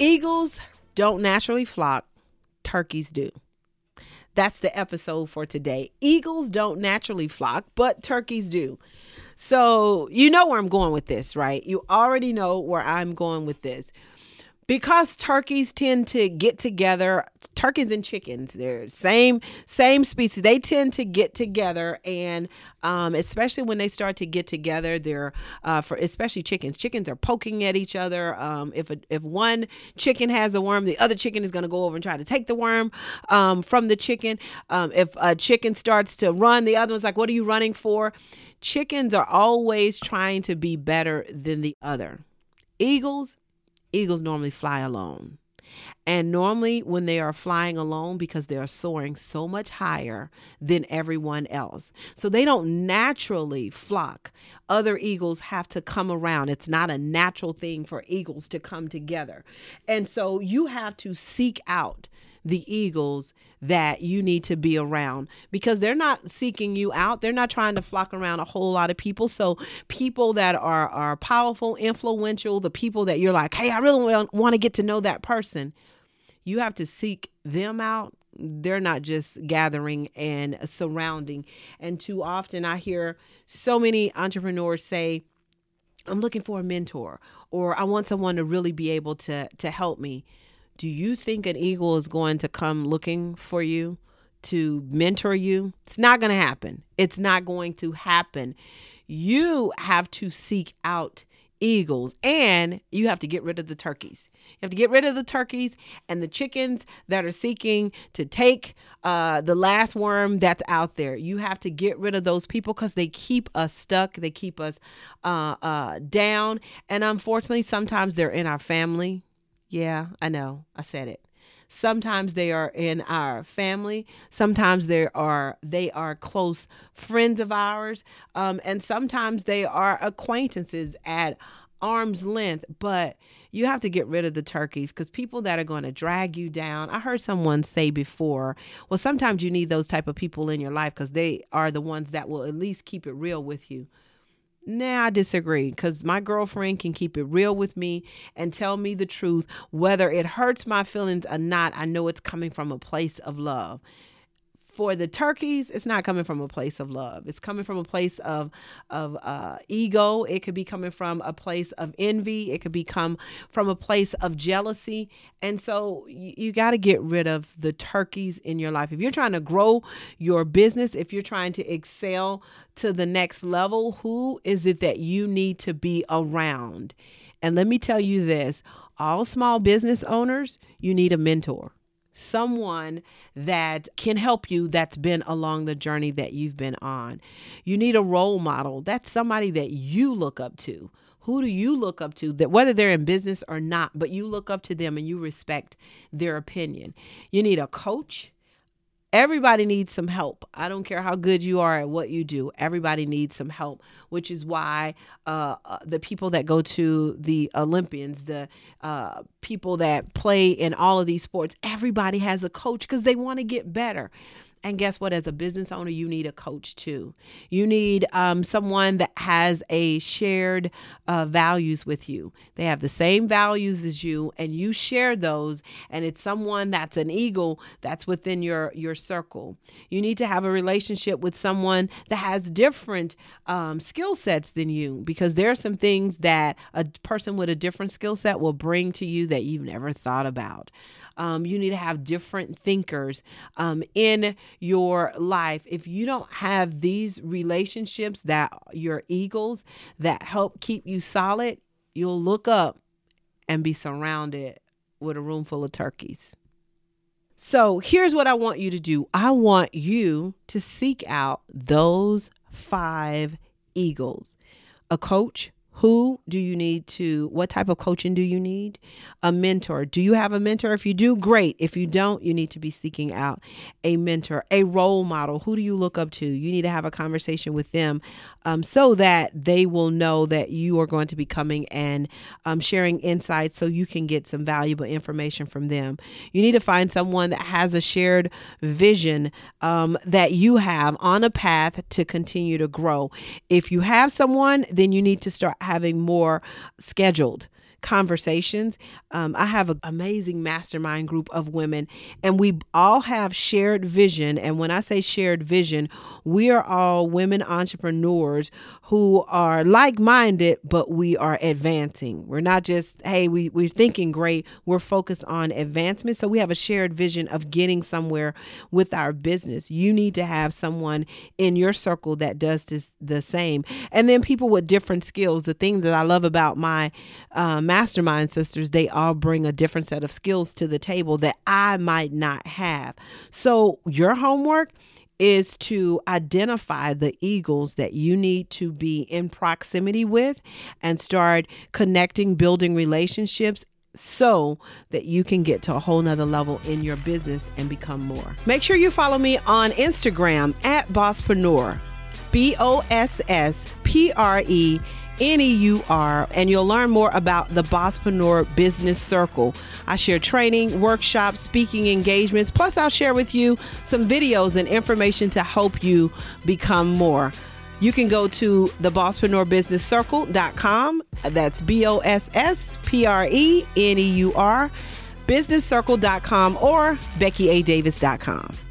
Eagles don't naturally flock, turkeys do. That's the episode for today. Eagles don't naturally flock, but turkeys do. So, you know where I'm going with this, right? You already know where I'm going with this because turkeys tend to get together turkeys and chickens they're same same species. They tend to get together and um, especially when they start to get together they're uh, for especially chickens. Chickens are poking at each other. Um, if a, if one chicken has a worm the other chicken is going to go over and try to take the worm um, from the chicken. Um, if a chicken starts to run the other one's like what are you running for? Chickens are always trying to be better than the other. Eagles eagles normally fly alone. And normally, when they are flying alone, because they are soaring so much higher than everyone else, so they don't naturally flock. Other eagles have to come around. It's not a natural thing for eagles to come together. And so you have to seek out the eagles that you need to be around because they're not seeking you out. They're not trying to flock around a whole lot of people. So people that are are powerful, influential, the people that you're like, "Hey, I really want to get to know that person." You have to seek them out. They're not just gathering and surrounding. And too often I hear so many entrepreneurs say, I'm looking for a mentor or I want someone to really be able to to help me do you think an eagle is going to come looking for you to mentor you? It's not going to happen. It's not going to happen. You have to seek out eagles and you have to get rid of the turkeys. You have to get rid of the turkeys and the chickens that are seeking to take uh, the last worm that's out there. You have to get rid of those people because they keep us stuck, they keep us uh, uh, down. And unfortunately, sometimes they're in our family yeah, I know. I said it. Sometimes they are in our family. Sometimes they are they are close friends of ours, um, and sometimes they are acquaintances at arm's length. But you have to get rid of the turkeys because people that are going to drag you down. I heard someone say before, well, sometimes you need those type of people in your life because they are the ones that will at least keep it real with you. Nah, I disagree because my girlfriend can keep it real with me and tell me the truth. Whether it hurts my feelings or not, I know it's coming from a place of love for the turkeys, it's not coming from a place of love. It's coming from a place of of uh, ego. It could be coming from a place of envy. It could become from a place of jealousy. And so you, you got to get rid of the turkeys in your life. If you're trying to grow your business, if you're trying to excel to the next level, who is it that you need to be around? And let me tell you this all small business owners, you need a mentor someone that can help you that's been along the journey that you've been on. You need a role model. That's somebody that you look up to. Who do you look up to that whether they're in business or not, but you look up to them and you respect their opinion. You need a coach. Everybody needs some help. I don't care how good you are at what you do. Everybody needs some help, which is why uh, uh, the people that go to the Olympians, the uh, people that play in all of these sports, everybody has a coach because they want to get better. And guess what? As a business owner, you need a coach too. You need um, someone that has a shared uh, values with you. They have the same values as you, and you share those. And it's someone that's an eagle that's within your your circle. You need to have a relationship with someone that has different um, skill sets than you, because there are some things that a person with a different skill set will bring to you that you've never thought about. Um, you need to have different thinkers um, in your life. If you don't have these relationships that your eagles that help keep you solid, you'll look up and be surrounded with a room full of turkeys. So here's what I want you to do I want you to seek out those five eagles a coach Who do you need to, what type of coaching do you need? A mentor. Do you have a mentor? If you do, great. If you don't, you need to be seeking out a mentor, a role model. Who do you look up to? You need to have a conversation with them um, so that they will know that you are going to be coming and um, sharing insights so you can get some valuable information from them. You need to find someone that has a shared vision um, that you have on a path to continue to grow. If you have someone, then you need to start having more scheduled conversations. Um, I have an amazing mastermind group of women, and we all have shared vision. And when I say shared vision, we are all women entrepreneurs who are like minded, but we are advancing. We're not just, hey, we, we're thinking great, we're focused on advancement. So we have a shared vision of getting somewhere with our business. You need to have someone in your circle that does this, the same. And then people with different skills. The thing that I love about my um, mastermind sisters, they all bring a different set of skills to the table that I might not have. So, your homework is to identify the eagles that you need to be in proximity with and start connecting, building relationships so that you can get to a whole nother level in your business and become more. Make sure you follow me on Instagram at Bosspreneur, B O S S P R E N E U R, and you'll learn more about the Bosspreneur Business Circle. I share training, workshops, speaking engagements, plus, I'll share with you some videos and information to help you become more. You can go to the Circle.com. That's B O S S P R E N E U R, businesscircle.com or BeckyADavis.com.